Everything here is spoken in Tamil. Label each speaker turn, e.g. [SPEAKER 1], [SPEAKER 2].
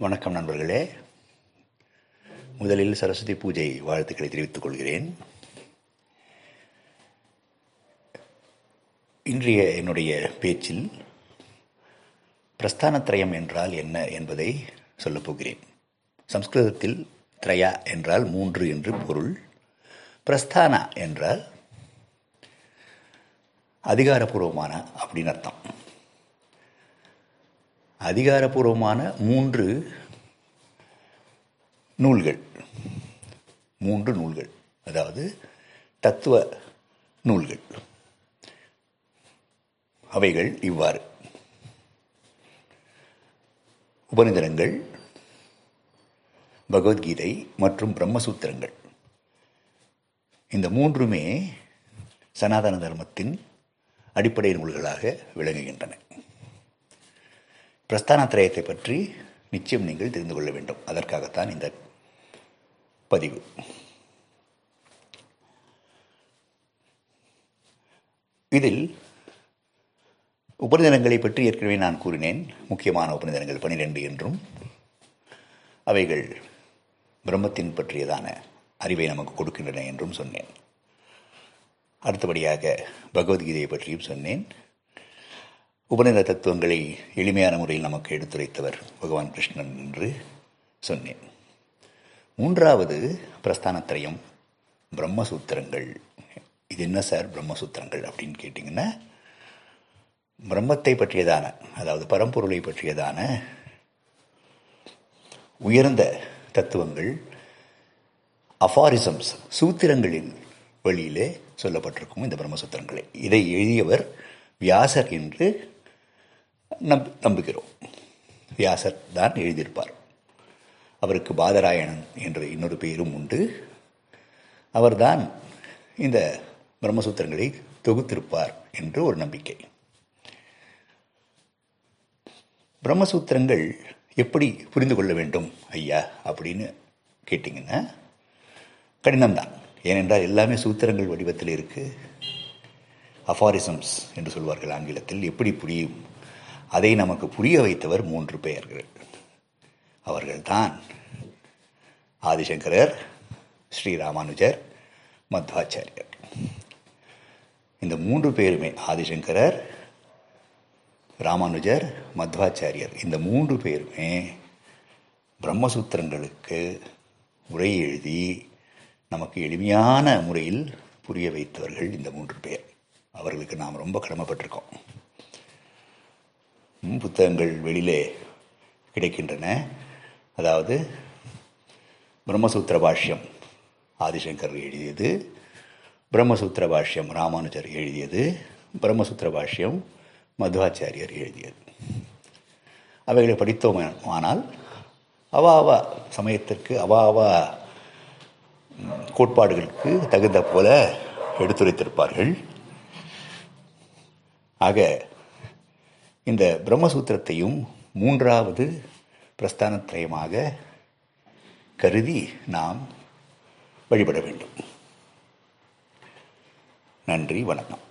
[SPEAKER 1] வணக்கம் நண்பர்களே. முதலில் சரஸ்வதி பூஜை வாழ்த்துக்களை தெரிவித்துக் கொள்கிறேன். இன்றைய என்னுடைய பேச்சில் பிரஸ்தான திரயம் என்றால் என்ன என்பதை சொல்லப் போகிறேன். சம்ஸ்கிருதத்தில் த்ரயா என்றால் மூன்று என்று பொருள். பிரஸ்தானா என்றால் அதிகாரப்பூர்வமான அப்படின்னு அர்த்தம். அதிகாரப்பூர்வமான மூன்று நூல்கள். மூன்று நூல்கள். அதாவது தத்துவ நூல்கள். அவைகள் இவ்வாறு. உபநிதனங்கள் பகவத்கீதை மற்றும் பிரம்மசூத்திரங்கள். இந்த மூன்றுமே சனாதன தர்மத்தின் அடிப்படை நூல்களாக விளங்குகின்றன. பிரஸ்தானத்திரயத்தை பற்றி நிச்சயம் நீங்கள் தெரிந்து கொள்ள வேண்டும். அதற்காகத்தான் இந்த பதிவு. இதில் உபநிதனங்களை பற்றி ஏற்கனவே நான் கூறினேன். முக்கியமான உபநிதனங்கள் பனிரெண்டு என்றும் அவைகள் பிரம்மத்தின் பற்றியதான அறிவை நமக்கு கொடுக்கின்றன என்றும் சொன்னேன். அடுத்தபடியாக பகவத்கீதையை பற்றியும் சொன்னேன். உபநித தத்துவங்களை எளிமையான முறையில் நமக்கு எடுத்துரைத்தவர் பகவான் கிருஷ்ணன் என்று சொன்னேன். மூன்றாவது பிரஸ்தானத்திரயம் பிரம்மசூத்திரங்கள். இது என்ன சார் பிரம்மசூத்திரங்கள் அப்படின்னு கேட்டிங்கன்னா பிரம்மத்தை பற்றியதான அதாவது பரம்பொருளை பற்றியதான உயர்ந்த தத்துவங்கள் அஃபாரிசம்ஸ் சூத்திரங்களின் வழியிலே சொல்லப்பட்டிருக்கும் இந்த பிரம்மசூத்திரங்களை. இதை எழுதியவர் வியாசர் என்று நம் நம்புகிறோம். வியாசர் தான் எழுதியிருப்பார். அவருக்கு பாதராயணன் என்ற இன்னொரு பெயரும் உண்டு. அவர்தான் இந்த பிரம்மசூத்திரங்களை தொகுத்திருப்பார் என்று ஒரு நம்பிக்கை. பிரம்மசூத்திரங்கள் எப்படி புரிந்து கொள்ள வேண்டும் ஐயா அப்படின்னு கேட்டிங்கன்னா கடினம்தான். ஏனென்றால் எல்லாமே சூத்திரங்கள் வடிவத்தில் இருக்குது அஃபாரிசம்ஸ் என்று சொல்வார்கள் ஆங்கிலத்தில். எப்படி புரியும் அதை நமக்கு புரிய வைத்தவர் மூன்று பெயர்கள். அவர்கள்தான் ஆதிசங்கரர் ஸ்ரீராமானுஜர் மத்வாச்சாரியர். இந்த மூன்று பேருமே ஆதிசங்கரர் ராமானுஜர் மத்வாச்சாரியர். இந்த மூன்று பேருமே பிரம்மசூத்திரங்களுக்கு உரை எழுதி நமக்கு எளிமையான முறையில் புரிய வைத்தவர்கள் இந்த மூன்று பேர். அவர்களுக்கு நாம் ரொம்ப கடமைப்பட்டிருக்கோம். புத்தகங்கள் வெளியிலே கிடைக்கின்றன. அதாவது பிரம்மசூத்திர பாஷ்யம் ஆதிசங்கர் எழுதியது பிரம்மசூத்திர பாஷ்யம் ராமானுஜர் எழுதியது பிரம்மசூத்திர பாஷ்யம் மதுவாச்சாரியர் எழுதியது. அவைகளை படித்தோமானால் அவா அவா சமயத்திற்கு அவா அவா கோட்பாடுகளுக்கு தகுந்த போல எடுத்துரைத்திருப்பார்கள். ஆக இந்த பிரம்மசூத்திரத்தையும் மூன்றாவது பிரஸ்தானத்திரயமாக கருதி நாம் வழிபட வேண்டும். நன்றி வணக்கம்.